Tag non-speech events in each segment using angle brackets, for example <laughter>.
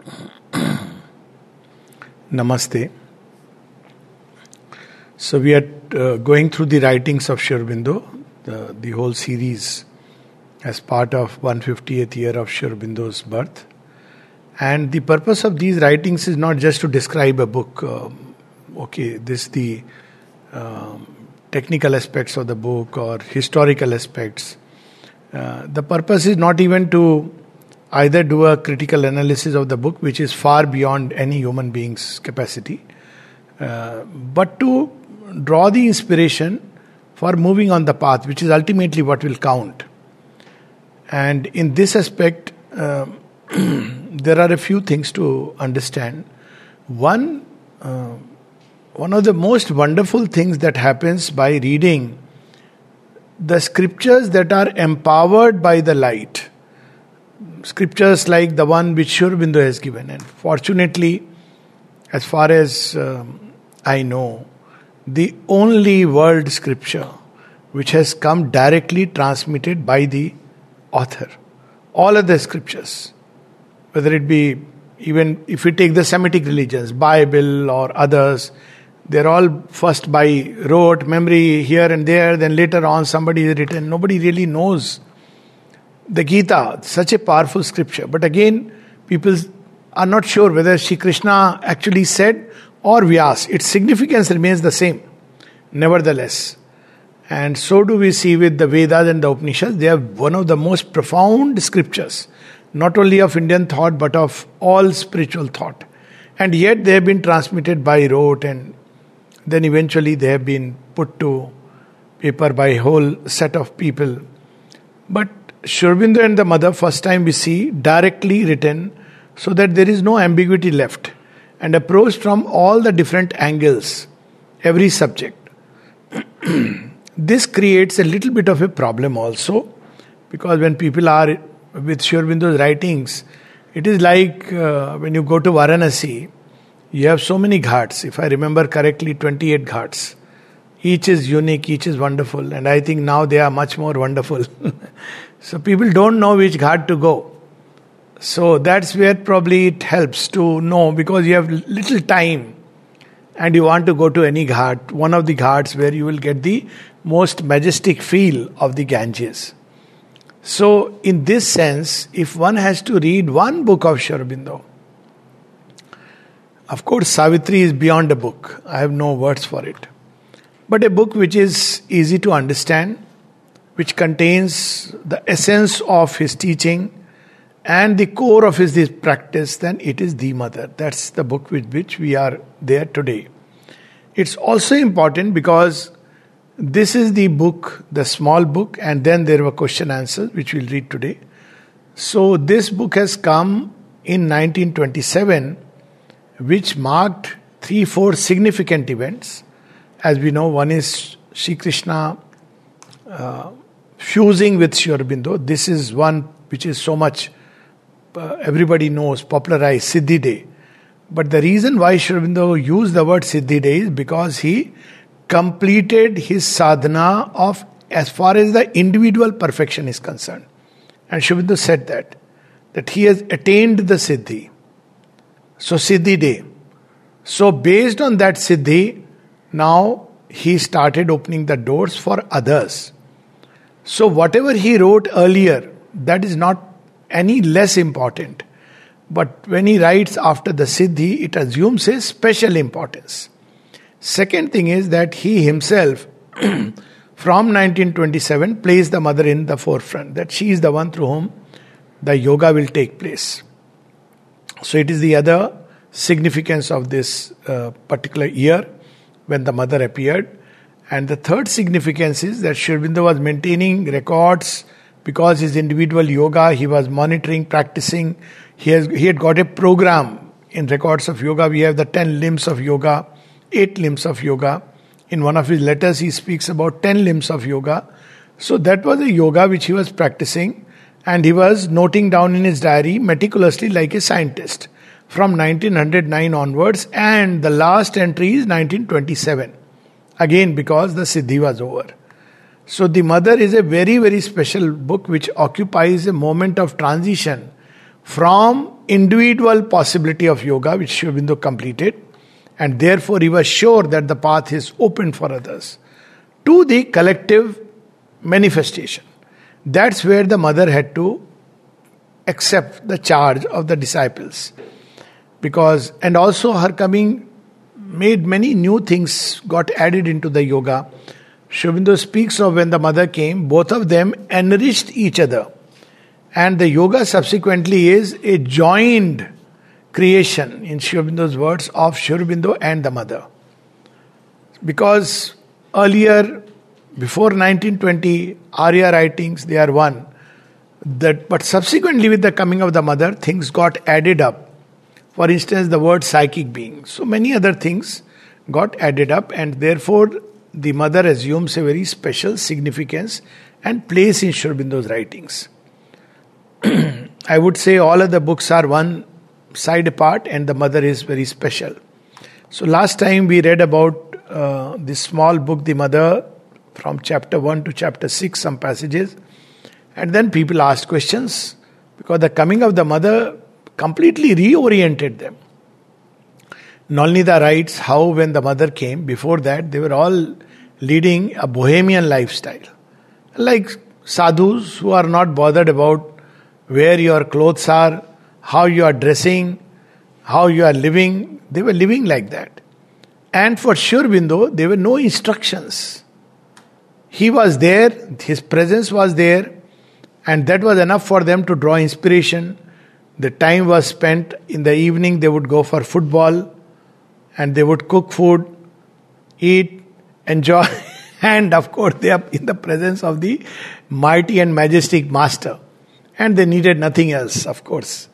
<coughs> Namaste. So, we are uh, going through the writings of Sri Aurobindo, the, the whole series as part of 150th year of Sri Aurobindo's birth. And the purpose of these writings is not just to describe a book. Um, okay, this the um, technical aspects of the book or historical aspects. Uh, the purpose is not even to either do a critical analysis of the book, which is far beyond any human being's capacity, uh, but to draw the inspiration for moving on the path, which is ultimately what will count. And in this aspect, uh, <clears throat> there are a few things to understand. One, uh, one of the most wonderful things that happens by reading the scriptures that are empowered by the light. Scriptures like the one which Sri Aurobindo has given. And fortunately, as far as um, I know, the only world scripture which has come directly transmitted by the author. All other scriptures, whether it be even if we take the Semitic religions, Bible or others, they're all first by rote, memory here and there, then later on somebody written. Nobody really knows the Gita, such a powerful scripture. But again, people are not sure whether Sri Krishna actually said or Vyas. Its significance remains the same, nevertheless. And so do we see with the Vedas and the Upanishads. They are one of the most profound scriptures, not only of Indian thought, but of all spiritual thought. And yet they have been transmitted by rote, and then eventually they have been put to paper by a whole set of people. But Sri and the mother, first time we see directly written so that there is no ambiguity left and approached from all the different angles, every subject. <clears throat> This creates a little bit of a problem also, because when people are with Sri writings, it is like uh, when you go to Varanasi, you have so many ghats. If I remember correctly, 28 ghats. Each is unique, each is wonderful, and I think now they are much more wonderful. <laughs> so people don't know which ghat to go. So that's where probably it helps to know because you have little time and you want to go to any ghat, one of the ghats where you will get the most majestic feel of the Ganges. So, in this sense, if one has to read one book of Sri Aurobindo, of course, Savitri is beyond a book. I have no words for it. But a book which is easy to understand, which contains the essence of his teaching and the core of his practice, then it is the mother. That's the book with which we are there today. It's also important because this is the book, the small book, and then there were question answers, which we'll read today. So, this book has come in 1927, which marked three, four significant events. As we know, one is Sri Krishna uh, fusing with Sri Aurobindo. This is one which is so much uh, everybody knows, popularized Siddhi Day. But the reason why Sri Aurobindo used the word Siddhi Day is because he completed his sadhana of as far as the individual perfection is concerned. And Sri Aurobindo said that, that he has attained the Siddhi. So, Siddhi day. So, based on that Siddhi, now he started opening the doors for others. So, whatever he wrote earlier, that is not any less important. But when he writes after the Siddhi, it assumes a special importance. Second thing is that he himself, <clears throat> from 1927, placed the mother in the forefront, that she is the one through whom the yoga will take place. So it is the other significance of this uh, particular year when the mother appeared. And the third significance is that Aurobindo was maintaining records because his individual yoga, he was monitoring, practicing. He, has, he had got a program in records of yoga. We have the 10 limbs of yoga eight limbs of yoga. In one of his letters, he speaks about 10 limbs of yoga. So that was a yoga which he was practicing and he was noting down in his diary meticulously like a scientist from 1909 onwards, and the last entry is 1927. Again, because the Siddhi was over. So, the Mother is a very, very special book which occupies a moment of transition from individual possibility of yoga, which Sri completed, and therefore he was sure that the path is open for others, to the collective manifestation. That's where the mother had to accept the charge of the disciples. Because, and also her coming made many new things got added into the yoga. Sri speaks of when the mother came, both of them enriched each other. And the yoga subsequently is a joined creation, in Sri words, of Sri and the mother. Because earlier, before 1920, Arya writings, they are one. That, but subsequently, with the coming of the mother, things got added up for instance, the word psychic being. So many other things got added up, and therefore the mother assumes a very special significance and place in Sri writings. <clears throat> I would say all of the books are one side apart, and the mother is very special. So, last time we read about uh, this small book, The Mother, from chapter 1 to chapter 6, some passages, and then people asked questions because the coming of the mother completely reoriented them. Nolinida writes how when the mother came, before that, they were all leading a bohemian lifestyle. Like sadhus who are not bothered about where your clothes are, how you are dressing, how you are living. They were living like that. And for Sri Aurobindo, there were no instructions. He was there, his presence was there, and that was enough for them to draw inspiration the time was spent in the evening, they would go for football and they would cook food, eat, enjoy, <laughs> and of course, they are in the presence of the mighty and majestic master. And they needed nothing else, of course.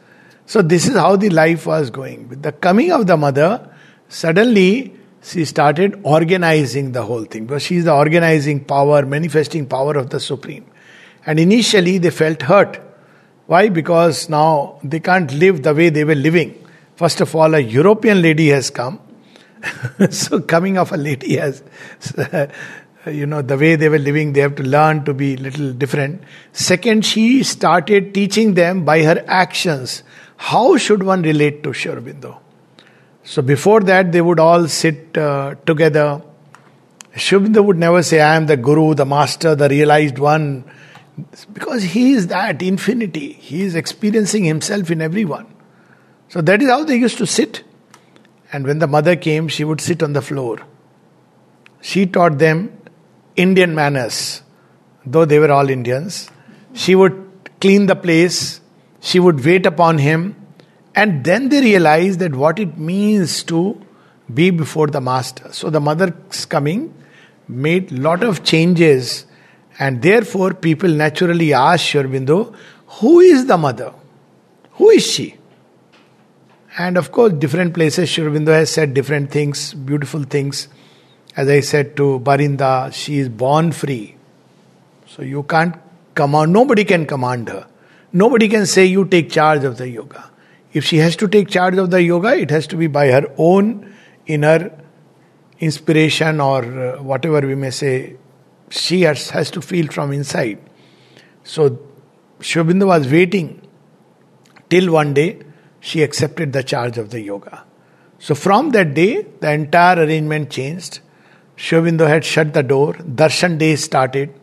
So, this is how the life was going. With the coming of the mother, suddenly she started organizing the whole thing because she is the organizing power, manifesting power of the Supreme. And initially, they felt hurt why? Because now they can't live the way they were living. First of all, a European lady has come. <laughs> so, coming of a lady has, <laughs> you know, the way they were living, they have to learn to be little different. Second, she started teaching them by her actions. How should one relate to Sri Aurobindo? So, before that, they would all sit uh, together. Sri Aurobindo would never say, I am the guru, the master, the realized one because he is that infinity. He is experiencing himself in everyone. So that is how they used to sit. And when the mother came, she would sit on the floor. She taught them Indian manners, though they were all Indians. She would clean the place, she would wait upon him, and then they realized that what it means to be before the master. So the mother's coming made lot of changes and therefore, people naturally ask Sri Aurobindo, who is the mother? Who is she? And of course, different places Sri Aurobindo has said different things, beautiful things. As I said to Barinda, she is born free. So you can't command, nobody can command her. Nobody can say you take charge of the yoga. If she has to take charge of the yoga, it has to be by her own inner inspiration or uh, whatever we may say she has, has to feel from inside. So Sri Aurobindo was waiting till one day she accepted the charge of the yoga. So from that day, the entire arrangement changed. Sri Aurobindo had shut the door. Darshan days started.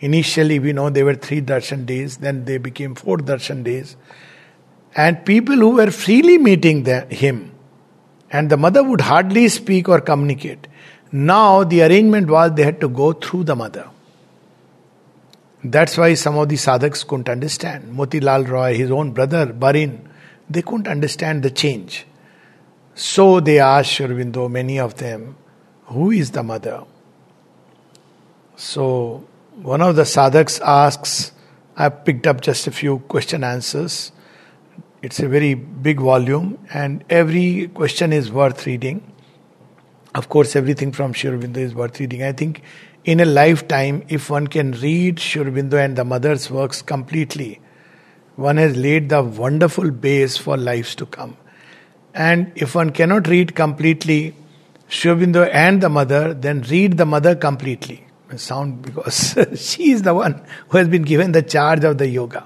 Initially, we know there were three darshan days, then they became four darshan days. And people who were freely meeting the, him, and the mother would hardly speak or communicate. Now the arrangement was they had to go through the mother. That's why some of the sadhaks couldn't understand. Motilal Roy, his own brother, Barin, they couldn't understand the change. So they asked Sri Aurobindo, many of them, who is the mother? So one of the sadhaks asks, I picked up just a few question answers. It's a very big volume, and every question is worth reading. Of course, everything from Sri Aurobindo is worth reading. I think in a lifetime, if one can read Sri Aurobindo and the mother's works completely, one has laid the wonderful base for lives to come. And if one cannot read completely Sri Aurobindo and the mother, then read the mother completely. Sound because <laughs> she is the one who has been given the charge of the yoga.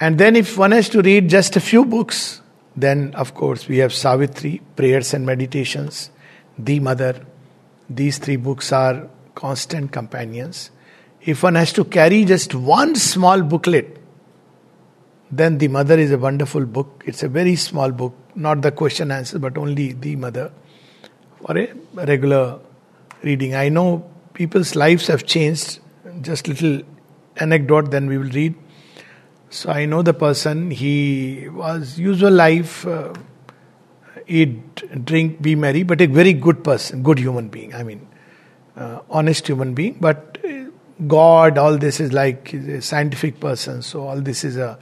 And then, if one has to read just a few books, then of course we have Savitri, Prayers and Meditations, The Mother. These three books are constant companions. If one has to carry just one small booklet, then The Mother is a wonderful book. It's a very small book, not the question answer, but only The Mother for a regular reading. I know people's lives have changed. Just little anecdote, then we will read. So I know the person. He was usual life, uh, eat, drink, be merry, but a very good person, good human being. I mean, uh, honest human being. But uh, God, all this is like a scientific person. So all this is a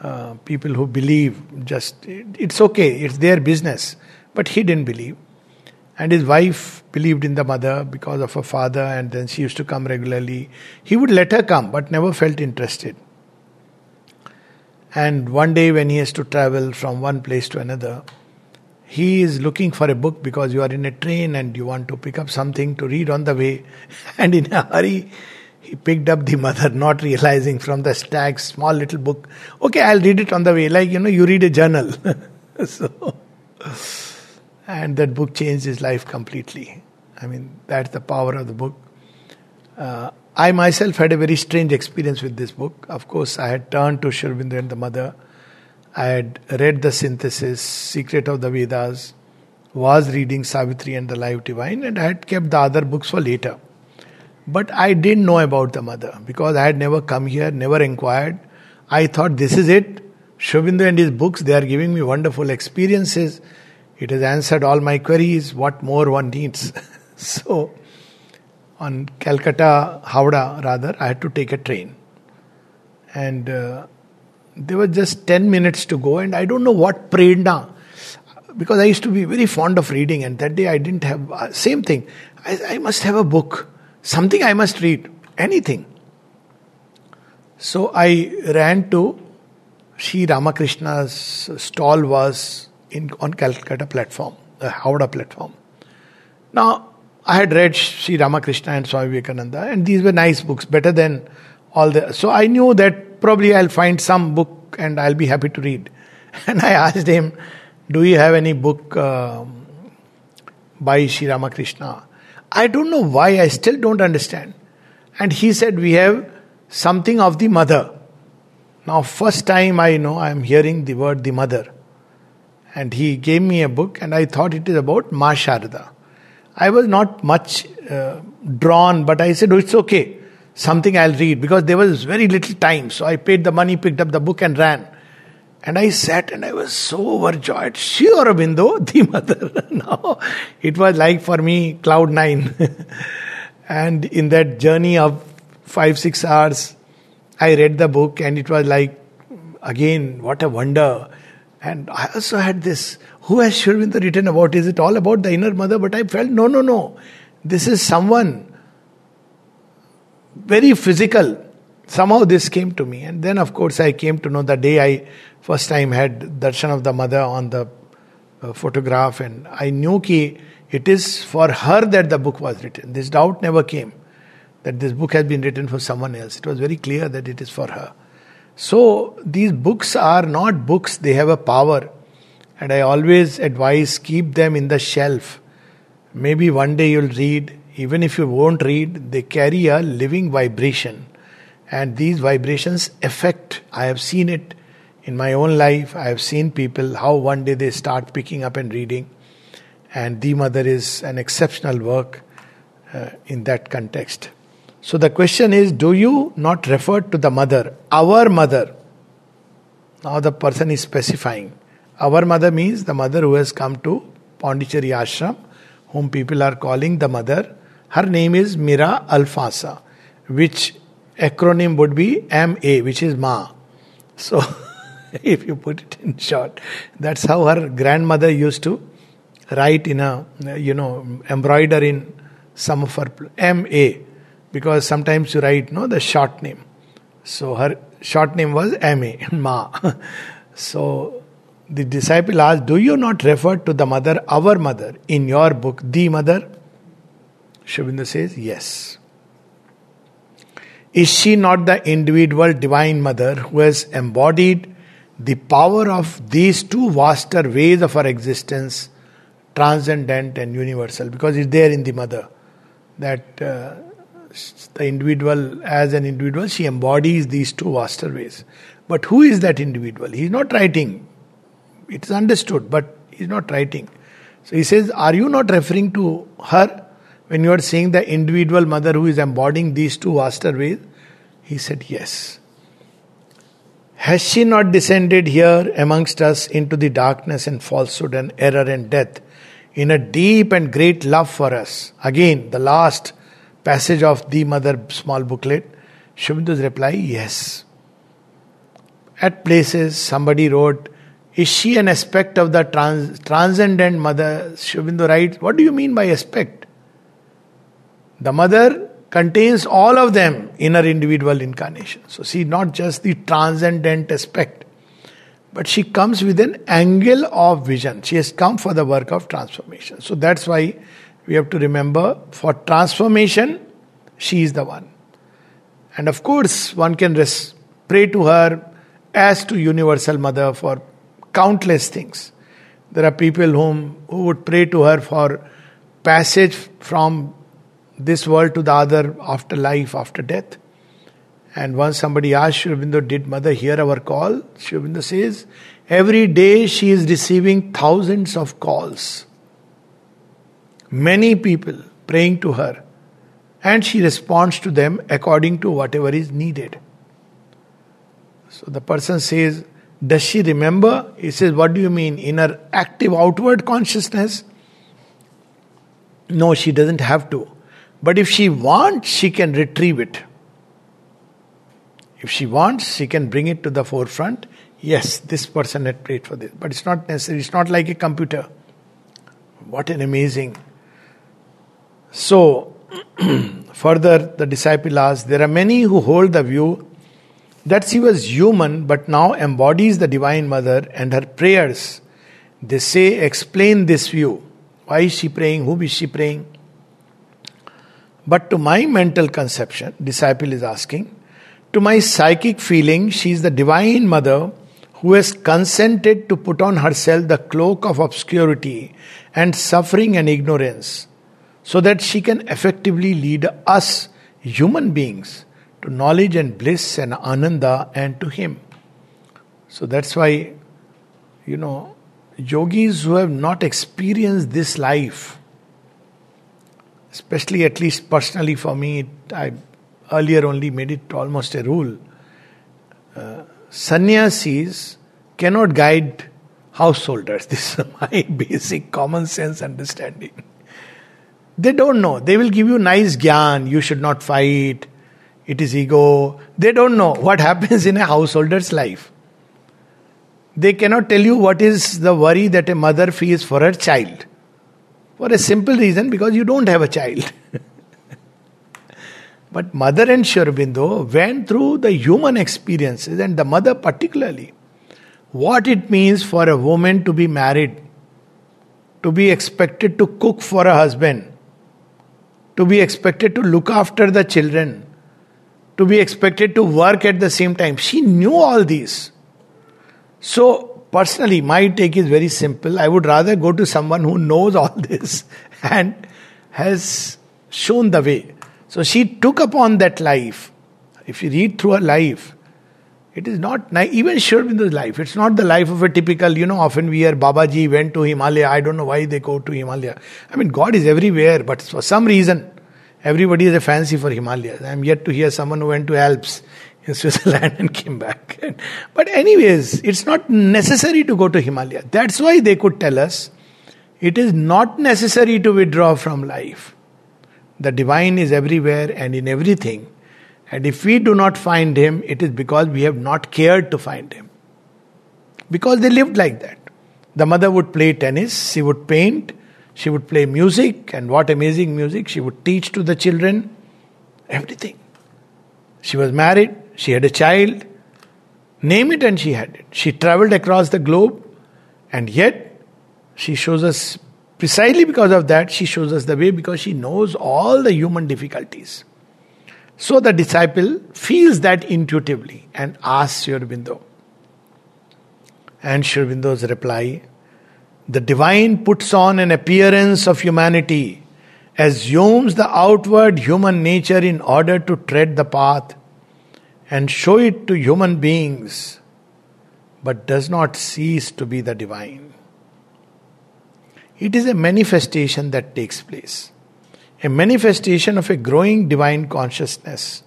uh, people who believe. Just it, it's okay. It's their business. But he didn't believe. And his wife believed in the mother because of her father, and then she used to come regularly. He would let her come, but never felt interested. And one day, when he has to travel from one place to another, he is looking for a book because you are in a train and you want to pick up something to read on the way. <laughs> And in a hurry, he picked up the mother, not realizing from the stack, small little book. Okay, I'll read it on the way, like you know, you read a journal. <laughs> so, and that book changed his life completely. I mean, that's the power of the book. Uh, I myself had a very strange experience with this book. Of course, I had turned to Sri and the Mother. I had read the synthesis, Secret of the Vedas, was reading Savitri and the Life Divine, and I had kept the other books for later. But I didn't know about the Mother because I had never come here, never inquired. I thought this is it. Sri Aurobindo and his books, they are giving me wonderful experiences. It has answered all my queries. What more one needs? <laughs> so, on Calcutta, Howrah rather, I had to take a train. And uh, there were just 10 minutes to go, and I don't know what prerna, because I used to be very fond of reading, and that day I didn't have, uh, same thing. I, I must have a book, something I must read, anything. So I ran to Sri Ramakrishna's stall was in on Calcutta platform, the Howrah platform. Now I had read Sri Ramakrishna and Swami Vivekananda, and these were nice books, better than all the. So I knew that probably I'll find some book and I'll be happy to read. <laughs> And I asked him, "Do you have any book um, by Sri Ramakrishna?" I don't know why. I still don't understand. And he said, "We have something of the mother." Now, first time I know I am hearing the word the mother. And he gave me a book, and I thought it is about Ma Sharada. I was not much uh, drawn, but I said, oh, it's okay. Something I'll read because there was very little time. So I paid the money, picked up the book, and ran. And I sat and I was so overjoyed. Sri Aurobindo, <laughs> the mother. <laughs> now, it was like for me, cloud nine. <laughs> and in that journey of five, six hours, I read the book and it was like, again, what a wonder. And I also had this who has Aurobindo written about? Is it all about the inner mother? But I felt, no, no, no. This is someone very physical. Somehow this came to me. And then, of course, I came to know the day I first time had darshan of the mother on the uh, photograph. And I knew ki it is for her that the book was written. This doubt never came that this book has been written for someone else. It was very clear that it is for her. So, these books are not books, they have a power and I always advise keep them in the shelf. Maybe one day you'll read, even if you won't read, they carry a living vibration. And these vibrations affect, I have seen it in my own life. I have seen people how one day they start picking up and reading. And The Mother is an exceptional work uh, in that context. So the question is do you not refer to the mother, our mother? Now the person is specifying. Our mother means the mother who has come to Pondicherry Ashram, whom people are calling the mother. Her name is Mirra Alfassa, which acronym would be MA, which is Ma. So, <laughs> if you put it in short, that's how her grandmother used to write in a, you know, embroider in some of her MA, because sometimes you write, no, the short name. So her short name was <laughs> MA, Ma. <laughs> so the disciple asked, Do you not refer to the mother, our mother, in your book, The Mother? Aurobindo says, Yes. Is she not the individual divine mother who has embodied the power of these two vaster ways of our existence, transcendent and universal? Because it's there in the mother that uh, the individual, as an individual, she embodies these two vaster ways. But who is that individual? He's not writing. It is understood, but he's not writing. So he says, Are you not referring to her when you are saying the individual mother who is embodying these two vaster ways? He said, Yes. Has she not descended here amongst us into the darkness and falsehood and error and death in a deep and great love for us? Again, the last passage of the mother small booklet. Aurobindo's reply, Yes. At places, somebody wrote, is she an aspect of the trans- transcendent mother? Sri Aurobindo writes, What do you mean by aspect? The mother contains all of them in her individual incarnation. So, see, not just the transcendent aspect, but she comes with an angle of vision. She has come for the work of transformation. So, that's why we have to remember for transformation, she is the one. And of course, one can res- pray to her as to Universal Mother for countless things. There are people whom who would pray to her for passage from this world to the other after life, after death. And once somebody asked Sri Aurobindo, Did mother hear our call? Sri Aurobindo says, Every day she is receiving thousands of calls. Many people praying to her, and she responds to them according to whatever is needed. So the person says, does she remember? He says, What do you mean? In her active outward consciousness? No, she doesn't have to. But if she wants, she can retrieve it. If she wants, she can bring it to the forefront. Yes, this person had prayed for this. But it's not necessary. It's not like a computer. What an amazing. So, <clears throat> further, the disciple asks There are many who hold the view that she was human but now embodies the Divine Mother and her prayers, they say, explain this view. Why is she praying? Who is she praying? But to my mental conception, disciple is asking, to my psychic feeling, she is the Divine Mother who has consented to put on herself the cloak of obscurity and suffering and ignorance so that she can effectively lead us, human beings, to knowledge and bliss and ananda and to Him. So that's why, you know, yogis who have not experienced this life, especially at least personally for me, I earlier only made it almost a rule. Uh, sannyasis cannot guide householders. <laughs> This is my basic common sense understanding. They don't know. They will give you nice gyan. You should not fight it is ego. They don't know what happens in a householder's life. They cannot tell you what is the worry that a mother feels for her child. For a simple reason, because you don't have a child. <laughs> but mother and Sri Aurobindo went through the human experiences, and the mother particularly, what it means for a woman to be married, to be expected to cook for a husband, to be expected to look after the children, to be expected to work at the same time. She knew all these. So, personally, my take is very simple. I would rather go to someone who knows all <laughs> this and has shown the way. So, she took upon that life. If you read through her life, it is not even sure in the life. It's not the life of a typical, you know, often we hear Babaji went to Himalaya. I don't know why they go to Himalaya. I mean, God is everywhere, but for some reason, Everybody has a fancy for Himalayas. I am yet to hear someone who went to Alps in <laughs> Switzerland and came back. <laughs> but, anyways, it's not necessary to go to Himalaya. That's why they could tell us it is not necessary to withdraw from life. The divine is everywhere and in everything. And if we do not find him, it is because we have not cared to find him. Because they lived like that. The mother would play tennis, she would paint, she would play music, and what amazing music. She would teach to the children everything. She was married, she had a child, name it, and she had it. She traveled across the globe, and yet she shows us, precisely because of that, she shows us the way because she knows all the human difficulties. So the disciple feels that intuitively and asks Sri Aurobindo. And Sri Aurobindo's reply the divine puts on an appearance of humanity, assumes the outward human nature in order to tread the path and show it to human beings, but does not cease to be the divine. It is a manifestation that takes place, a manifestation of a growing divine consciousness.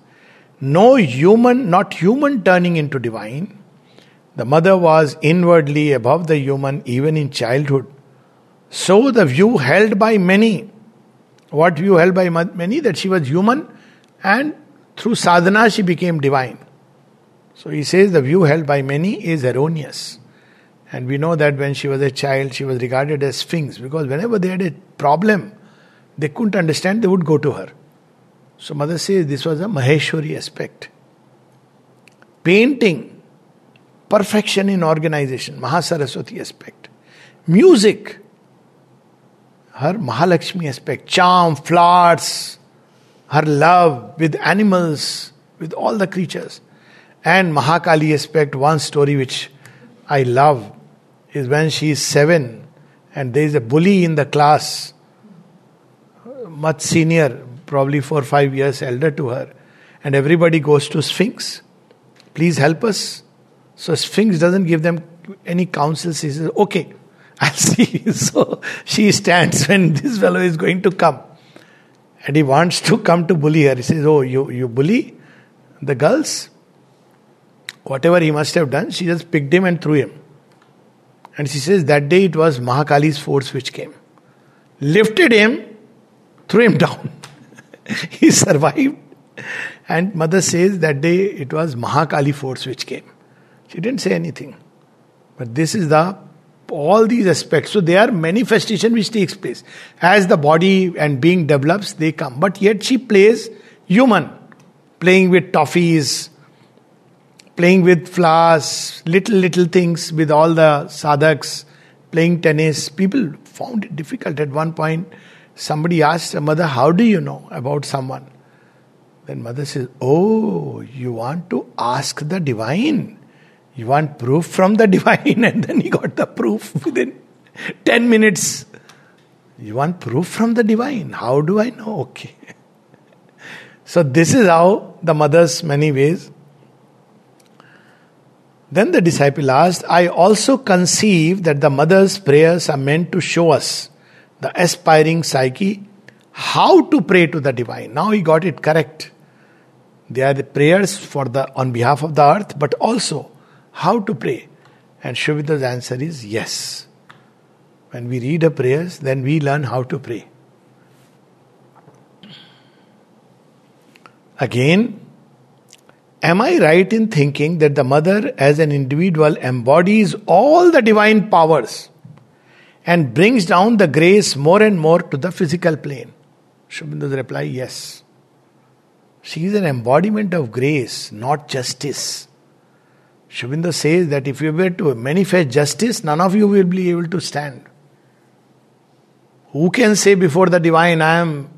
No human, not human turning into divine, the mother was inwardly above the human even in childhood. So the view held by many, what view held by many? That she was human and through sadhana she became divine. So he says the view held by many is erroneous. And we know that when she was a child, she was regarded as Sphinx because whenever they had a problem, they couldn't understand, they would go to her. So mother says this was a Maheshwari aspect. Painting, perfection in organization, Mahasaraswati aspect. Music, her Mahalakshmi aspect, charm, flowers, her love with animals, with all the creatures. And Mahakali aspect, one story which I love is when she is seven and there is a bully in the class, much senior, probably four or five years elder to her, and everybody goes to Sphinx. Please help us. So Sphinx doesn't give them any counsel. She says, okay, <laughs> I'll see. so she stands when this fellow is going to come. And he wants to come to bully her. He says, Oh, you, you bully the girls? Whatever he must have done, she just picked him and threw him. And she says, That day it was Mahakali's force which came. Lifted him, threw him down. <laughs> he survived. And mother says that day it was Mahakali force which came. She didn't say anything. But this is the all these aspects. So they are manifestation which takes place. As the body and being develops, they come. But yet she plays human, playing with toffees, playing with flowers, little little things with all the sadhaks, playing tennis. People found it difficult. At one point, somebody asked her mother, How do you know about someone? Then mother says, Oh, you want to ask the divine. You want proof from the <laughs> divine, and then he got the proof within 10 minutes. You want proof from the divine. How do I know? Okay. So, this is how the mother's many ways. Then the disciple asked, I also conceive that the mother's prayers are meant to show us, the aspiring psyche, how to pray to the divine. Now he got it correct. They are the prayers for the on behalf of the earth, but also how to pray? And Aurobindo's answer is yes. When we read a prayers, then we learn how to pray. Again, am I right in thinking that the mother as an individual embodies all the divine powers and brings down the grace more and more to the physical plane? Aurobindo's reply yes. She is an embodiment of grace, not justice. Sri Aurobindo says that if you were to manifest justice, none of you will be able to stand. Who can say before the divine, I am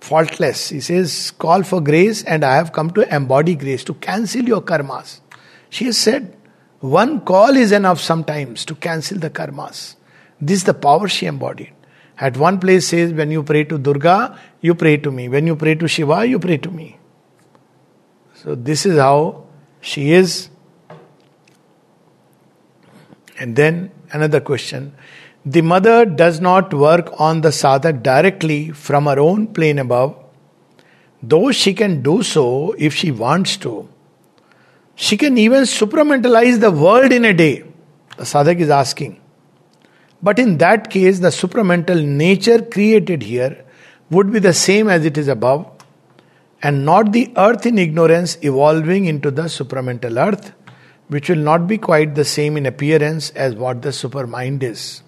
faultless? He says, Call for grace, and I have come to embody grace, to cancel your karmas. She has said, One call is enough sometimes to cancel the karmas. This is the power she embodied. At one place says, When you pray to Durga, you pray to me. When you pray to Shiva, you pray to me. So, this is how she is and then another question. The mother does not work on the sadhak directly from her own plane above, though she can do so if she wants to. She can even supramentalize the world in a day. The sadhak is asking. But in that case, the supramental nature created here would be the same as it is above, and not the earth in ignorance evolving into the supramental earth which will not be quite the same in appearance as what the supermind is.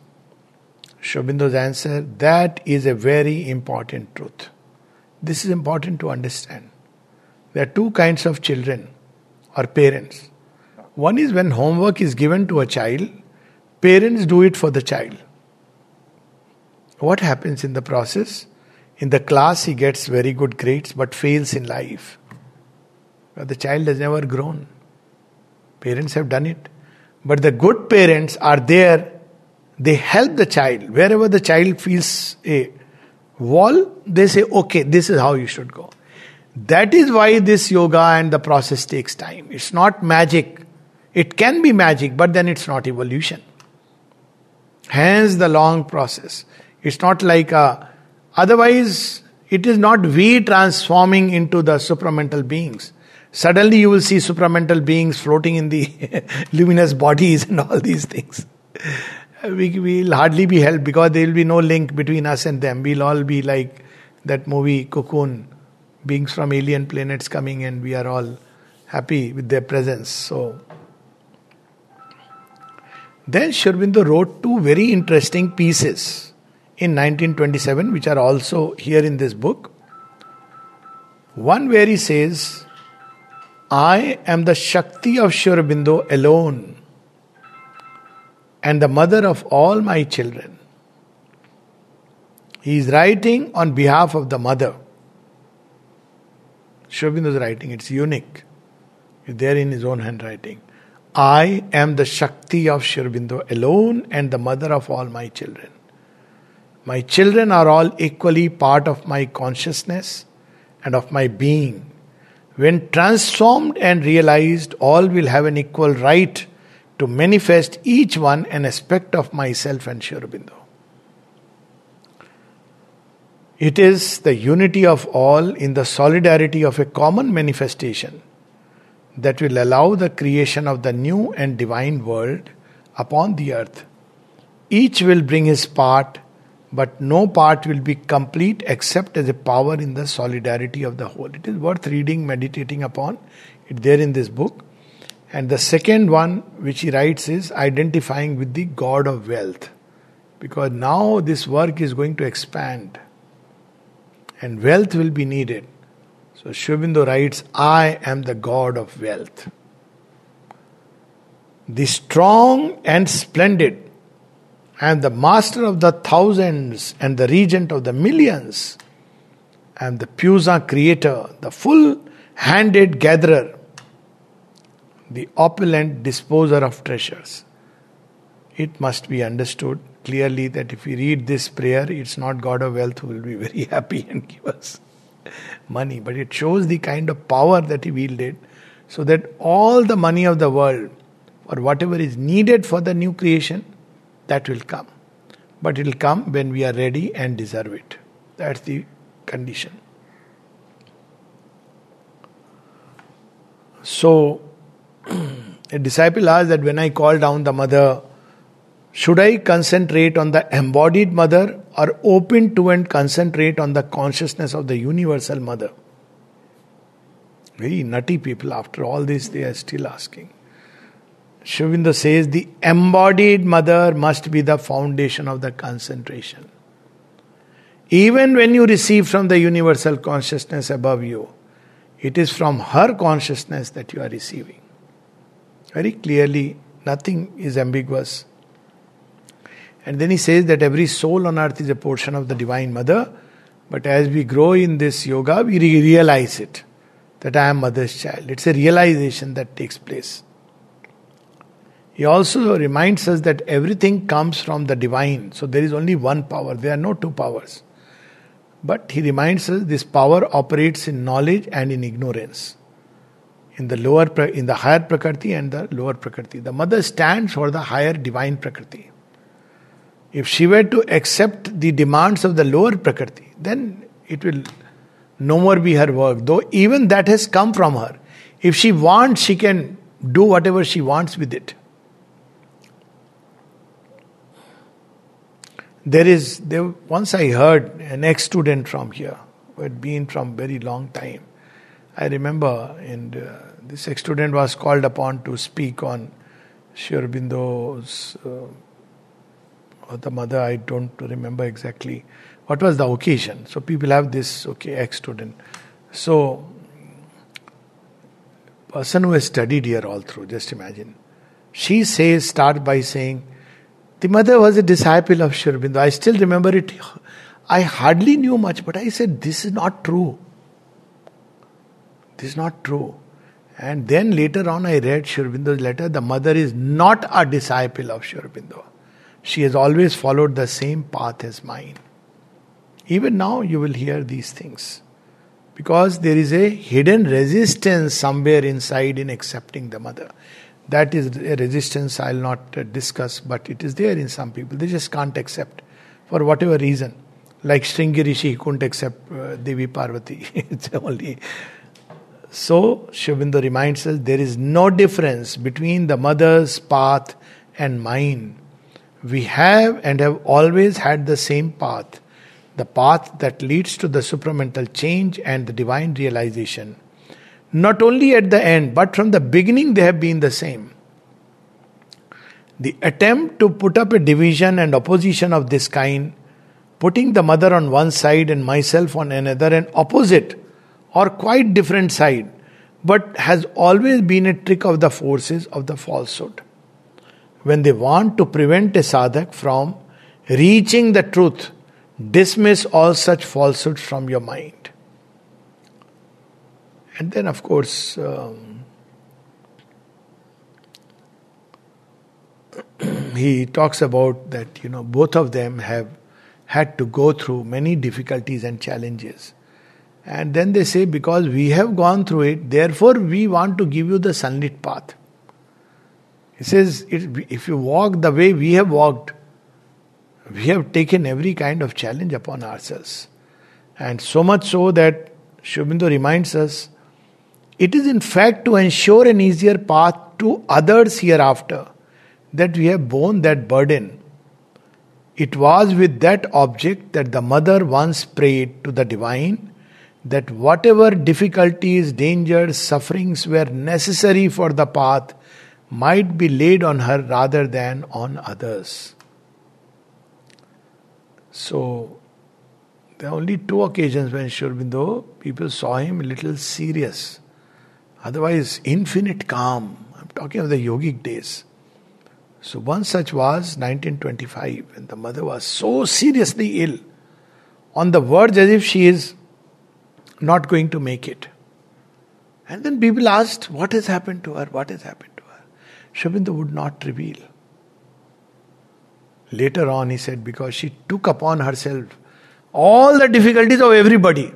Sri Aurobindo's answer that is a very important truth. This is important to understand. There are two kinds of children or parents. One is when homework is given to a child, parents do it for the child. What happens in the process? In the class, he gets very good grades but fails in life. The child has never grown. Parents have done it. But the good parents are there, they help the child. Wherever the child feels a wall, they say, okay, this is how you should go. That is why this yoga and the process takes time. It's not magic. It can be magic, but then it's not evolution. Hence the long process. It's not like a, otherwise, it is not we transforming into the supramental beings. Suddenly you will see supramental beings floating in the <laughs> luminous bodies and all these things. We will hardly be helped because there will be no link between us and them. We'll all be like that movie Cocoon, beings from alien planets coming and we are all happy with their presence. So then Sri Aurobindo wrote two very interesting pieces in 1927, which are also here in this book. One where he says, I am the Shakti of Sri Aurobindo alone and the mother of all my children. He is writing on behalf of the mother. Is writing, it's unique. It's there in his own handwriting. I am the Shakti of Sri Aurobindo alone and the mother of all my children. My children are all equally part of my consciousness and of my being. When transformed and realized, all will have an equal right to manifest each one an aspect of myself and Sri Aurobindo. It is the unity of all in the solidarity of a common manifestation that will allow the creation of the new and divine world upon the earth. Each will bring his part, but no part will be complete except as a power in the solidarity of the whole. It is worth reading, meditating upon. It's there in this book. And the second one, which he writes, is identifying with the God of wealth. Because now this work is going to expand, and wealth will be needed. So Sri Aurobindo writes, I am the God of wealth. The strong and splendid. Am the master of the thousands and the regent of the millions. Am the puissant creator, the full handed gatherer, the opulent disposer of treasures. It must be understood clearly that if we read this prayer, it's not God of wealth who will be very <laughs> happy and give us money, but it shows the kind of power that he wielded so that all the money of the world or whatever is needed for the new creation that will come but it will come when we are ready and deserve it that's the condition so <clears throat> a disciple asked that when i call down the mother should I concentrate on the embodied mother or open to and concentrate on the consciousness of the universal mother? Very nutty people, after all this, they are still asking. Aurobindo says the embodied mother must be the foundation of the concentration. Even when you receive from the universal consciousness above you, it is from her consciousness that you are receiving. Very clearly, nothing is ambiguous. And then he says that every soul on earth is a portion of the Divine Mother. But as we grow in this yoga, we realize it that I am Mother's child. It's a realization that takes place. He also reminds us that everything comes from the divine. So there is only one power, there are no two powers. But he reminds us this power operates in knowledge and in ignorance. In the lower in the higher prakriti and the lower prakriti. The mother stands for the higher divine prakriti. If she were to accept the demands of the lower Prakriti, then it will no more be her work. Though even that has come from her. If she wants, she can do whatever she wants with it. There is there once I heard an ex-student from here who had been from very long time. I remember, and uh, this ex-student was called upon to speak on Sri Aurobindo's uh, or the mother, I don't remember exactly what was the occasion. So people have this, okay, ex student. So, person who has studied here all through, just imagine. She says, start by saying, the mother was a disciple of Sri Aurobindo. I still remember it. I hardly knew much, but I said, this is not true. This is not true. And then later on, I read Sri Aurobindo's letter. The mother is not a disciple of Sri Aurobindo. She has always followed the same path as mine. Even now, you will hear these things. Because there is a hidden resistance somewhere inside in accepting the mother. That is a resistance I'll not uh, discuss, but it is there in some people. They just can't accept for whatever reason. Like Bhringi Rishi couldn't accept uh, Devi Parvati. <laughs> it's only. So, Aurobindo reminds us there is no difference between the mother's path and mine. We have and have always had the same path the path that leads to the supramental change and the divine realization. Not only at the end, but from the beginning, they have been the same. The attempt to put up a division and opposition of this kind, putting the mother on one side and myself on another, an opposite or quite different side, but has always been a trick of the forces of the falsehood when they want to prevent a sadhak from reaching the truth, dismiss all such falsehoods from your mind. And then, of course, um, <clears throat> he talks about that, you know, both of them have had to go through many difficulties and challenges. And then they say, because we have gone through it, therefore we want to give you the sunlit path. He says, if you walk the way we have walked, we have taken every kind of challenge upon ourselves. And so much so that Sri reminds us, it is in fact to ensure an easier path to others hereafter that we have borne that burden. It was with that object that the mother once prayed to the divine that whatever difficulties, dangers, sufferings were necessary for the path, might be laid on her rather than on others. So, there are only two occasions when Sri Aurobindo people saw him a little serious. Otherwise, infinite calm. I'm talking of the yogic days. So, one such was 1925 when the mother was so seriously ill, on the verge as if she is not going to make it. And then people asked, What has happened to her? What has happened? to her? Aurobindo would not reveal. Later on, he said, because she took upon herself all the difficulties of everybody.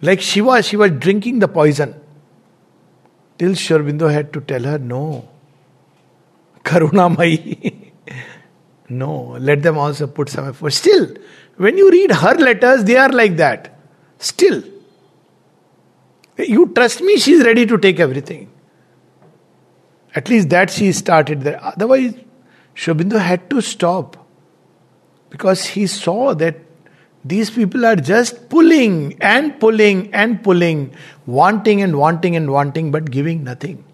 Like Shiva, she was drinking the poison. Till Sri had to tell her, no. Karunamai. <laughs> no, let them also put some effort. Still, when you read her letters, they are like that. Still. You trust me, she is ready to take everything. At least that she started there. Otherwise, Sri had to stop because he saw that these people are just pulling and pulling and pulling, wanting and wanting and wanting, but giving nothing.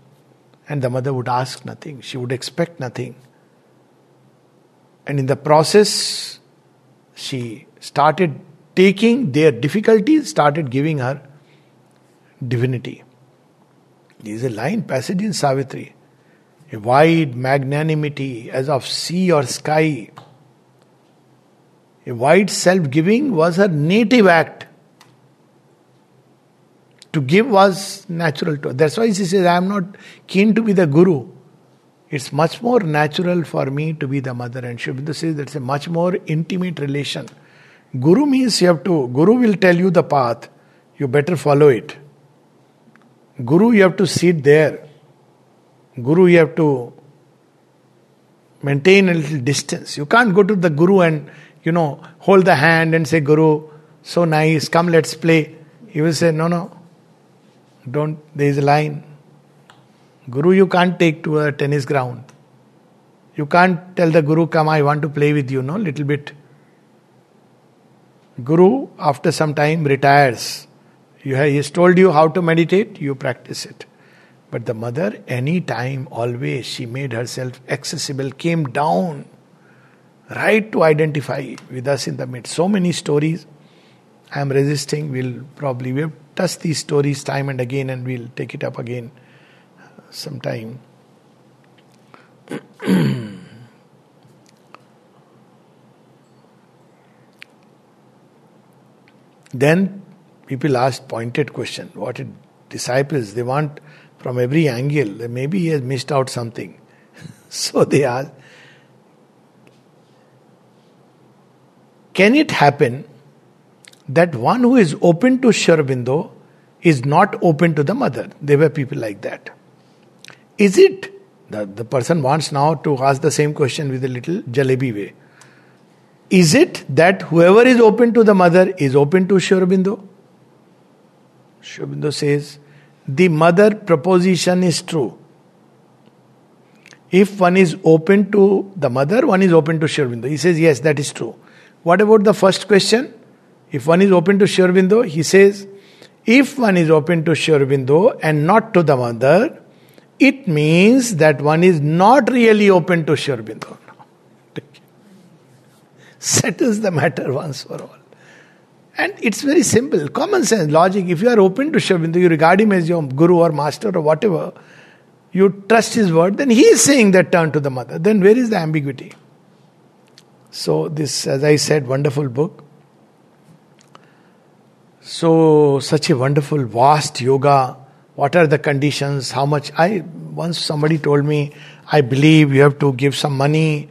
And the mother would ask nothing, she would expect nothing. And in the process, she started taking their difficulties, started giving her divinity. There is a line passage in Savitri a wide magnanimity as of sea or sky. A wide self giving was her native act. To give was natural to her. That's why she says, I am not keen to be the guru. It's much more natural for me to be the mother. And Aurobindo says that's a much more intimate relation. Guru means you have to, Guru will tell you the path, you better follow it. Guru, you have to sit there Guru, you have to maintain a little distance. You can't go to the Guru and, you know, hold the hand and say, Guru, so nice, come let's play. He will say, No, no, don't, there is a line. Guru, you can't take to a tennis ground. You can't tell the Guru, Come, I want to play with you, no, little bit. Guru, after some time, retires. You he has told you how to meditate, you practice it. But the mother, any time, always, she made herself accessible, came down, right to identify with us in the midst. So many stories. I am resisting. We'll probably we've touched these stories time and again, and we'll take it up again sometime. <clears throat> then people ask pointed question. What did disciples they want from every angle. Maybe he has missed out something. <laughs> so they ask, Can it happen that one who is open to Sri is not open to the mother? There were people like that. Is it? The, the person wants now to ask the same question with a little jalebi way. Is it that whoever is open to the mother is open to? Sri Aurobindo says, the mother proposition is true. If one is open to the mother, one is open to Sri Aurobindo. He says, yes, that is true. What about the first question? If one is open to Sri Aurobindo, he says, if one is open to Sri Aurobindo and not to the mother, it means that one is not really open to Sri Aurobindo. <laughs> Settles the matter once for all. And it's very simple, common sense, logic. If you are open to Sri Aurobindo, you regard him as your guru or master or whatever, you trust his word, then he is saying that turn to the mother. Then where is the ambiguity? So, this, as I said, wonderful book. So, such a wonderful, vast yoga. What are the conditions? How much? I once somebody told me, I believe you have to give some money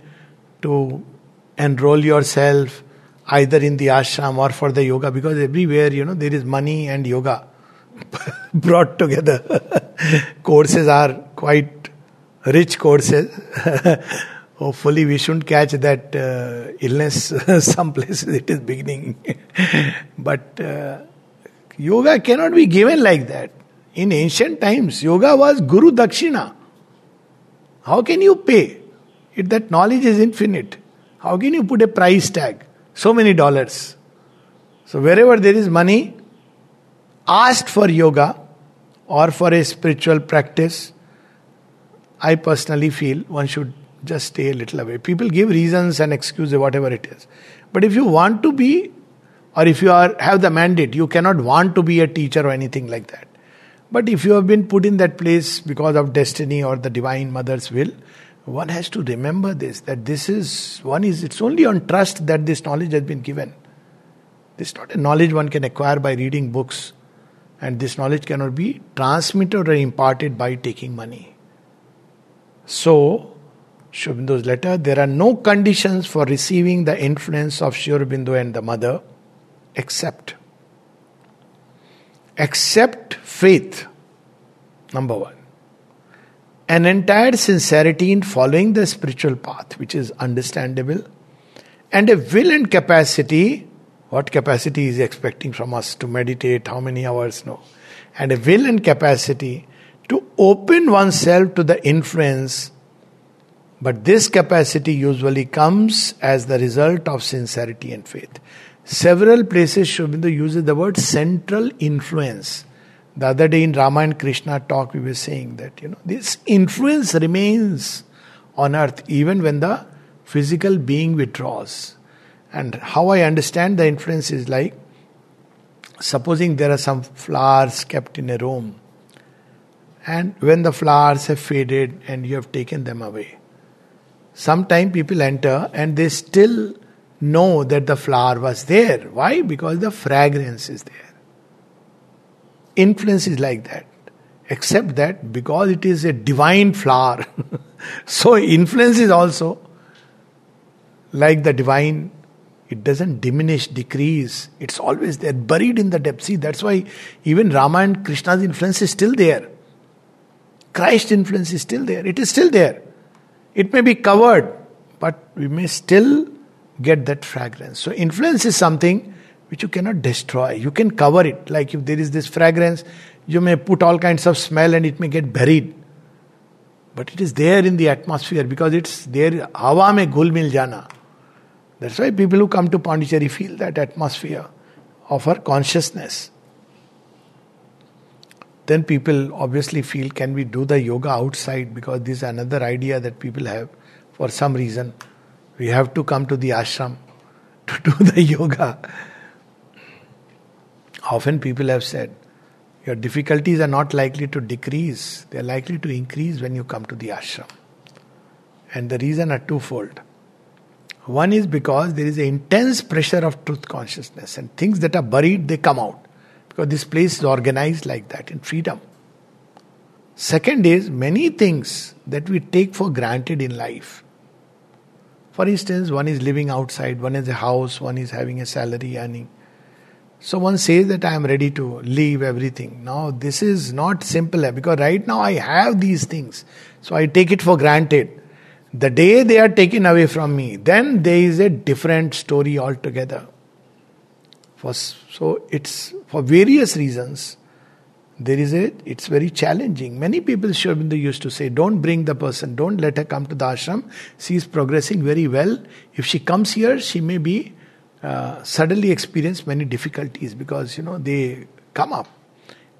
to enroll yourself either in the ashram or for the yoga because everywhere, you know, there is money and yoga <laughs> brought together. <laughs> courses are quite rich courses. <laughs> hopefully we shouldn't catch that uh, illness <laughs> some places it is beginning. <laughs> But uh, yoga cannot be given like that. In ancient times yoga was guru dakshina. How can you pay if that knowledge is infinite? How can you put a price tag? So many dollars. So wherever there is money asked for yoga or for a spiritual practice i personally feel one should just stay a little away. People give reasons and excuses, whatever it is. But if you want to be, or if you are have the mandate, you cannot want to be a teacher or anything like that. But if you have been put in that place because of destiny or the divine mother's will, one has to remember this that this is one is it's only on trust that this knowledge has been given. This is not a knowledge one can acquire by reading books, and this knowledge cannot be transmitted or imparted by taking money. So, Sri letter, there are no conditions for receiving the influence of Sri and the mother except except faith. Number one. An entire sincerity in following the spiritual path, which is understandable, and a will and capacity. What capacity is expecting from us to meditate? How many hours? No. And a will and capacity to open oneself to the influence but this capacity usually comes as the result of sincerity and faith. Several places Sri Aurobindo uses the word central influence. The other day in Rama and Krishna talk, we were saying that you know this influence remains on earth even when the physical being withdraws. And how I understand the influence is like supposing there are some flowers kept in a room, and when the flowers have faded and you have taken them away, Sometimes people enter and they still know that the flower was there. Why? Because the fragrance is there. Influence is like that. Except that because it is a divine flower, <laughs> so influence is also like the divine. It doesn't diminish, decrease. It's always there, buried in the depth. See, that's why even Rama and Krishna's influence is still there. Christ's influence is still there. It is still there. It may be covered, but we may still get that fragrance. So, influence is something which you cannot destroy. You can cover it. Like if there is this fragrance, you may put all kinds of smell and it may get buried. But it is there in the atmosphere because it's there. Hawa mein gul mil jana. That's why people who come to Pondicherry feel that atmosphere of our consciousness then people obviously feel can we do the yoga outside? Because this is another idea that people have for some reason. We have to come to the ashram <laughs> to do the yoga. Often people have said your difficulties are not likely to decrease they are likely to increase when you come to the ashram. And the reason are twofold. One is because there is an intense pressure of truth consciousness and things that are buried they come out because this place is organized like that in freedom. Second is many things that we take for granted in life. For instance, one is living outside, one has a house, one is having a salary earning. So one says that I am ready to leave everything. Now, this is not simple because right now I have these things. So I take it for granted. The day they are taken away from me, then there is a different story altogether. For, so it's for various reasons. There is a, it's very challenging. Many people, Sri used to say, don't bring the person, don't let her come to the ashram. She is progressing very well. If she comes here, she may be uh, suddenly experience many difficulties because, you know, they come up.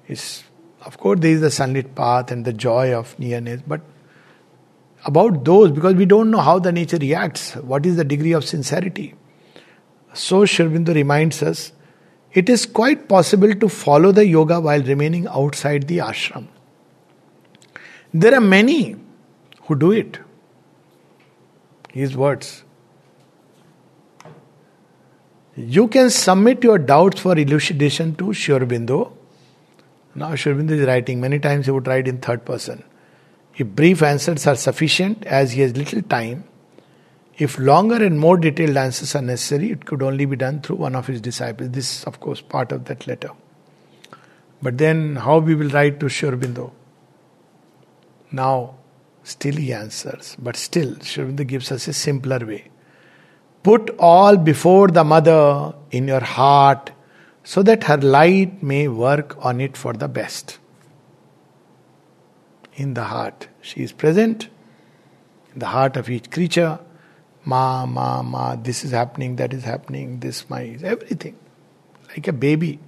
It's, of course, there is the sunlit path and the joy of nearness, but about those because we don't know how the nature reacts, what is the degree of sincerity. So Sri reminds us it is quite possible to follow the yoga while remaining outside the ashram. There are many who do it. His words. You can submit your doubts for elucidation to Sri Now Sri is writing, many times he would write in third person. If brief answers are sufficient, as he has little time, if longer and more detailed answers are necessary, it could only be done through one of his disciples. This is, of course, part of that letter. But then, how we will write to Sri Aurobindo? Now, still he answers, but still, Sri Aurobindo gives us a simpler way. Put all before the mother in your heart so that her light may work on it for the best in the heart. She is present in the heart of each creature. Ma, ma, ma, this is happening, that is happening, this, my, everything. Like a baby.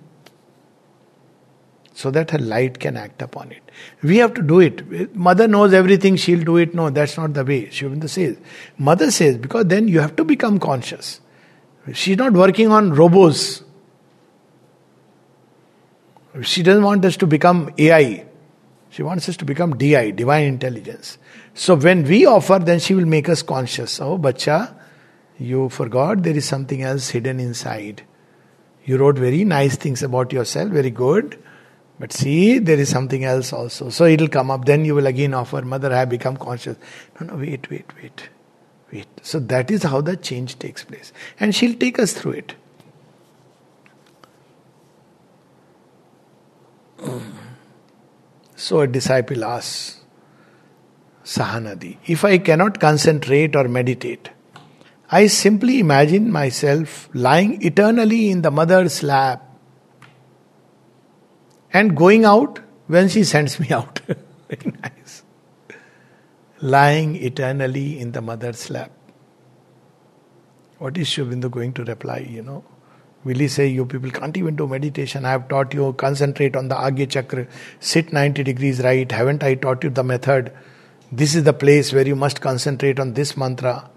So that her light can act upon it. We have to do it. Mother knows everything, she'll do it. No, that's not the way. Aurobindo says. Mother says, because then you have to become conscious. She's not working on robots. She doesn't want us to become AI. She wants us to become DI, divine intelligence. So when we offer, then she will make us conscious. Oh, bacha, you forgot there is something else hidden inside. You wrote very nice things about yourself, very good. But see, there is something else also. So it'll come up. Then you will again offer, Mother, I have become conscious. No, no, wait, wait, wait. Wait. So that is how the change takes place. And she'll take us through it. So a disciple asks Sahanadi, if I cannot concentrate or meditate, I simply imagine myself lying eternally in the mother's lap and going out when she sends me out. <laughs> Very nice. Lying eternally in the mother's lap. What is Sri Aurobindo going to reply, you know? Will he say, You people can't even do meditation? I have taught you, concentrate on the Agya Chakra, sit 90 degrees right. Haven't I taught you the method? this is the place where you must concentrate on this mantra.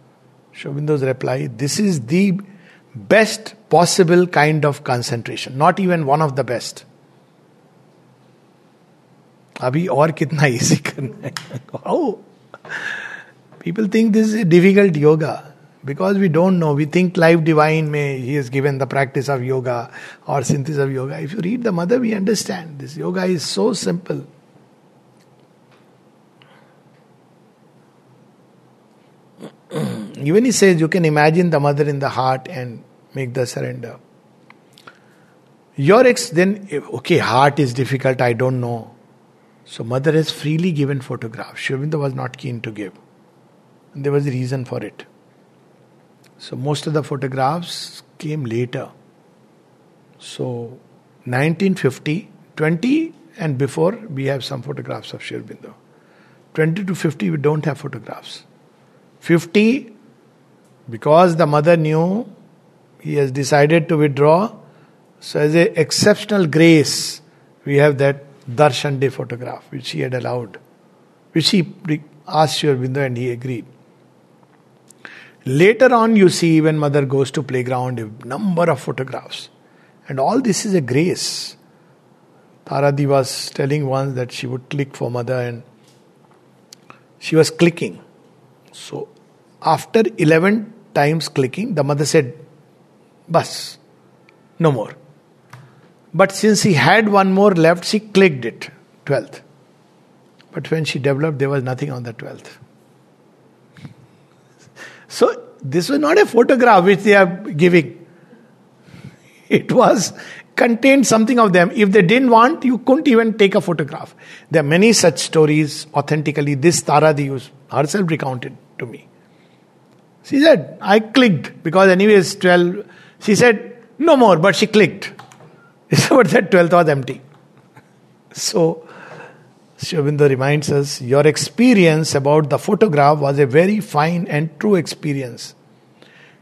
Sri Aurobindo's reply this is the best possible kind of concentration, not even one of the best. Abhi aur kitna easy karna oh. People think this is a difficult yoga because we don't know. We think life divine may he has given the practice of yoga or synthesis of yoga. If you read the mother, we understand this yoga is so simple. Even he says you can imagine the mother in the heart and make the surrender. Your ex then okay, heart is difficult, I don't know. So mother has freely given photographs. Aurobindo was not keen to give. And there was a reason for it. So most of the photographs came later. So 1950, 20 and before we have some photographs of Sri 20 to 50 we don't have photographs. 50 because the mother knew he has decided to withdraw. So as a exceptional grace we have that Darshan Day photograph which he had allowed. Which he asked Sri Aurobindo and he agreed. Later on, you see when mother goes to playground, a number of photographs. And all this is a grace. Taradi was telling once that she would click for mother and she was clicking. So after 11 times clicking, the mother said, Bus, no more. But since he had one more left, she clicked it, 12th. But when she developed, there was nothing on the 12th. So, this was not a photograph which they are giving. It was contained something of them. If they didn't want, you couldn't even take a photograph. There are many such stories authentically. This Tara Dius herself recounted to me. She said, I clicked because, anyways, 12. She said, no more, but she clicked. <laughs> But that 12th was empty. So, Sri Aurobindo reminds us your experience about the photograph was a very fine and true experience.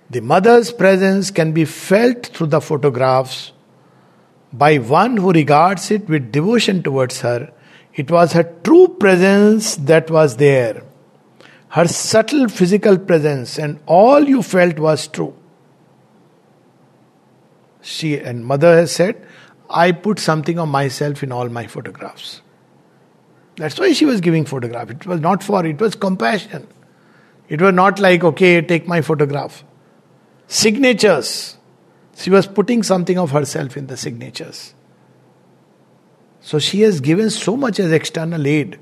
The mother's presence can be felt through the photographs by one who regards it with devotion towards her. It was her true presence that was there, her subtle physical presence, and all you felt was true. She and mother has said, I put something of myself in all my photographs. That's why she was giving photograph. It was not for, it was compassion. It was not like, okay, take my photograph. Signatures. She was putting something of herself in the signatures. So she has given so much as external aid.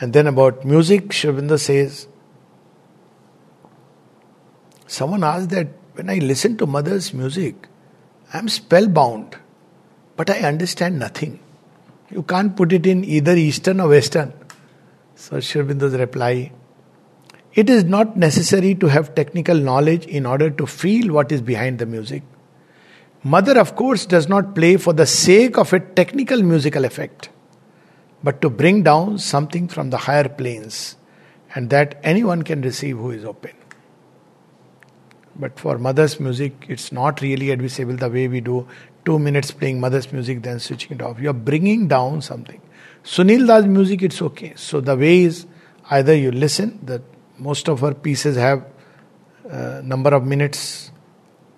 And then about music, Aurobindo says, someone asked that when I listen to mother's music, I'm spellbound, but I understand nothing. You can't put it in either Eastern or Western. So Aurobindo's reply it is not necessary to have technical knowledge in order to feel what is behind the music. Mother, of course, does not play for the sake of a technical musical effect, but to bring down something from the higher planes, and that anyone can receive who is open. But for mother's music, it's not really advisable the way we do two minutes playing mother's music, then switching it off. You're bringing down something. Sunilda's music, it's okay. So the way is either you listen, that most of her pieces have a uh, number of minutes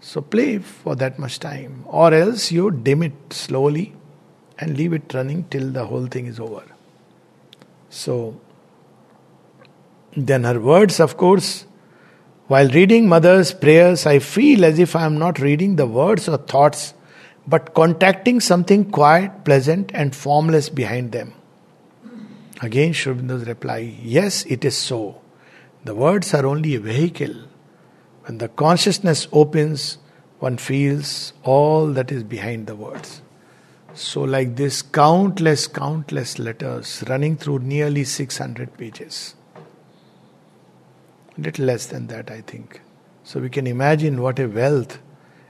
so play for that much time or else you dim it slowly and leave it running till the whole thing is over so then her words of course while reading mother's prayers i feel as if i am not reading the words or thoughts but contacting something quiet pleasant and formless behind them again Aurobindo's reply yes it is so the words are only a vehicle. When the consciousness opens, one feels all that is behind the words. So, like this, countless, countless letters running through nearly 600 pages. Little less than that, I think. So, we can imagine what a wealth.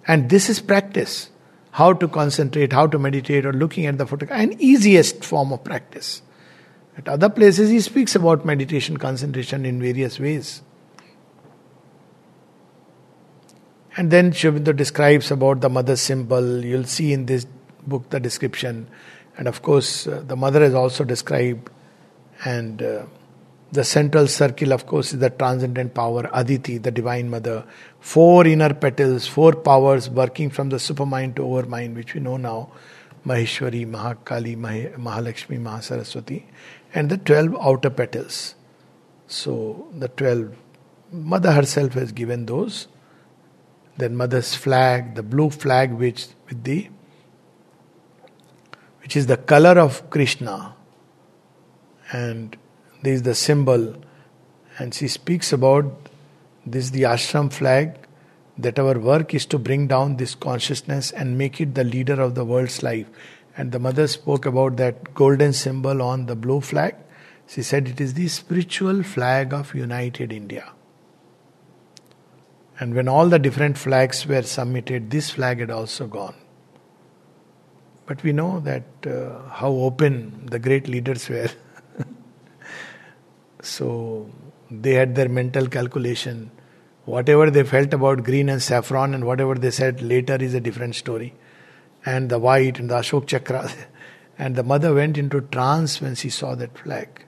And this is practice. How to concentrate, how to meditate, or looking at the photograph. An easiest form of practice. At other places, he speaks about meditation, concentration in various ways. And then Sri describes about the mother symbol. You'll see in this book the description. And of course, uh, the mother is also described. And uh, the central circle, of course, is the transcendent power, Aditi, the divine mother. Four inner petals, four powers working from the supermind to overmind, which we know now Maheshwari, Mahakali, Mahalakshmi, Mahasaraswati and the 12 outer petals. So the 12, Mother herself has given those. Then Mother's flag, the blue flag which with the which is the color of Krishna. And this is the symbol. And she speaks about this the ashram flag, that our work is to bring down this consciousness and make it the leader of the world's life. And the mother spoke about that golden symbol on the blue flag. She said it is the spiritual flag of united India. And when all the different flags were submitted, this flag had also gone. But we know that uh, how open the great leaders were. <laughs> so they had their mental calculation. Whatever they felt about green and saffron and whatever they said later is a different story and the white and the Ashok Chakra. <laughs> And the mother went into trance when she saw that flag.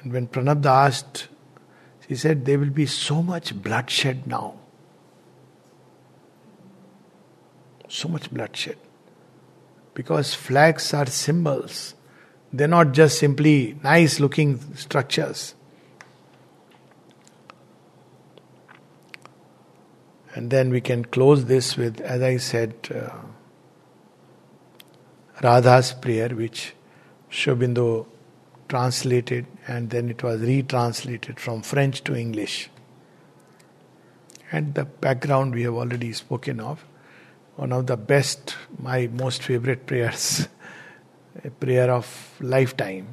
And when Pranabda asked, she said, There will be so much bloodshed now. So much bloodshed. Because flags are symbols, they're not just simply nice looking structures. And then we can close this with, as I said, uh, Radha's prayer, which Sri Aurobindo translated and then it was retranslated from French to English. And the background we have already spoken of. One of the best, my most favorite prayers, a prayer of lifetime.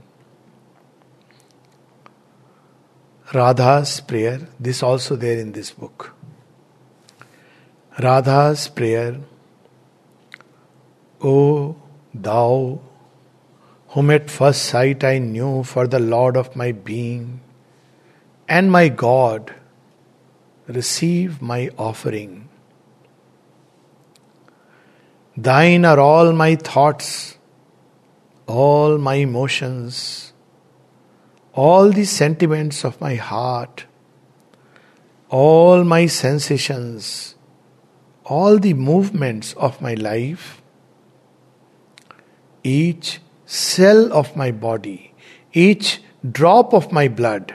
Radha's prayer, this also there in this book. Radha's prayer, O thou whom at first sight I knew for the Lord of my being and my God, receive my offering. Thine are all my thoughts, all my emotions, all the sentiments of my heart, all my sensations, all the movements of my life, each cell of my body, each drop of my blood.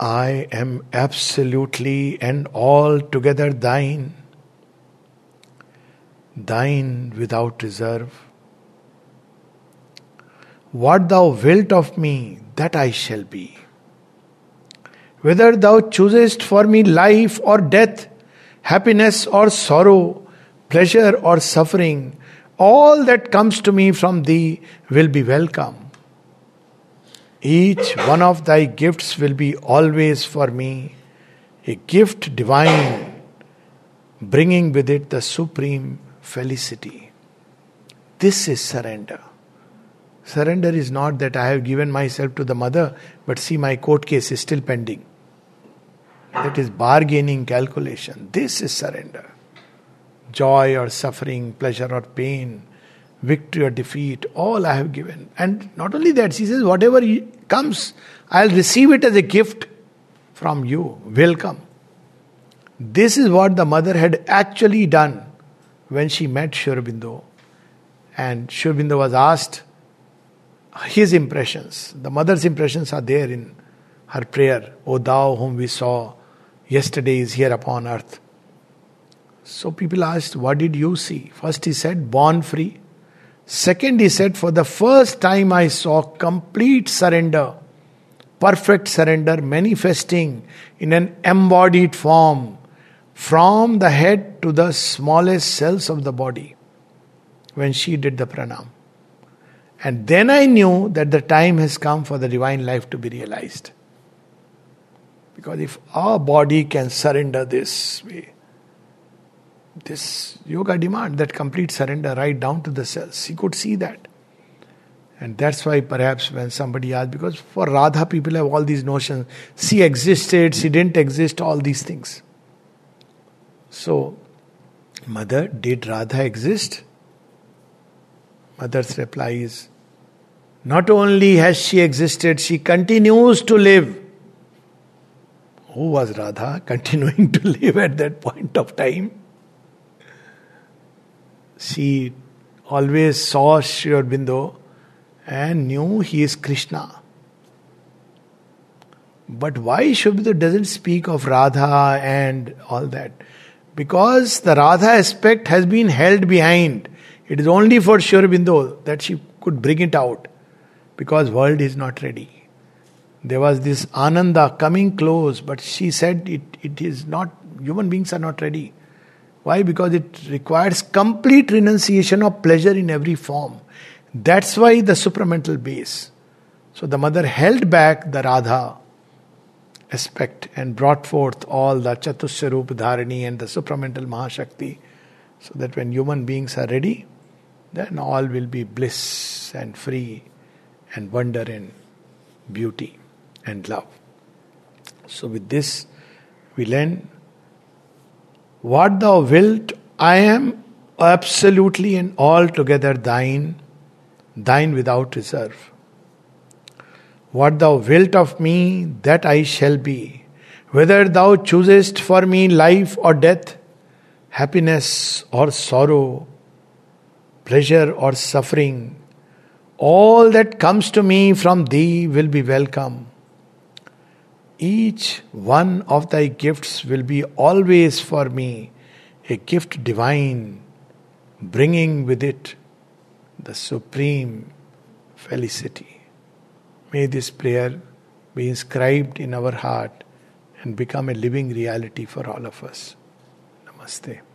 I am absolutely and altogether thine, thine without reserve. What thou wilt of me, that I shall be. Whether thou choosest for me life or death, happiness or sorrow, pleasure or suffering, all that comes to me from thee will be welcome. Each one of thy gifts will be always for me a gift divine, bringing with it the supreme felicity. This is surrender. Surrender is not that I have given myself to the mother, but see, my court case is still pending. That is bargaining calculation. This is surrender joy or suffering, pleasure or pain, victory or defeat, all I have given. And not only that, she says, whatever comes, I'll receive it as a gift from you. Welcome. This is what the mother had actually done when she met Sri Aurobindo. And Sri Aurobindo was asked his impressions. The mother's impressions are there in her prayer. O thou whom we saw yesterday is here upon earth. So people asked, What did you see? First he said, Born free. Second, he said, For the first time I saw complete surrender, perfect surrender manifesting in an embodied form from the head to the smallest cells of the body when she did the pranam. And then I knew that the time has come for the divine life to be realized. Because if our body can surrender this way, this yoga demand that complete surrender right down to the cells. He could see that. And that's why perhaps when somebody asked, because for Radha people have all these notions. She existed, she didn't exist, all these things. So, Mother, did Radha exist? Mother's reply is, not only has she existed, she continues to live. Who was Radha <laughs> continuing to live at that point of time? she always saw Sri Aurobindo and knew he is Krishna. But why Sri doesn't speak of Radha and all that? Because the Radha aspect has been held behind. It is only for Sri Aurobindo that she could bring it out. Because world is not ready. There was this Ananda coming close, but she said it, it is not, human beings are not ready. Why? Because it requires complete renunciation of pleasure in every form. That's why the supramental base. So the mother held back the Radha aspect and brought forth all the Chatusharup Dharani and the supramental Mahashakti so that when human beings are ready, then all will be bliss and free and wonder and beauty and love. So, with this, we learn what thou wilt, I am absolutely and altogether thine, thine without reserve. What thou wilt of me, that I shall be. Whether thou choosest for me life or death, happiness or sorrow, pleasure or suffering, all that comes to me from thee will be welcome. Each one of thy gifts will be always for me a gift divine, bringing with it the supreme felicity. May this prayer be inscribed in our heart and become a living reality for all of us. Namaste.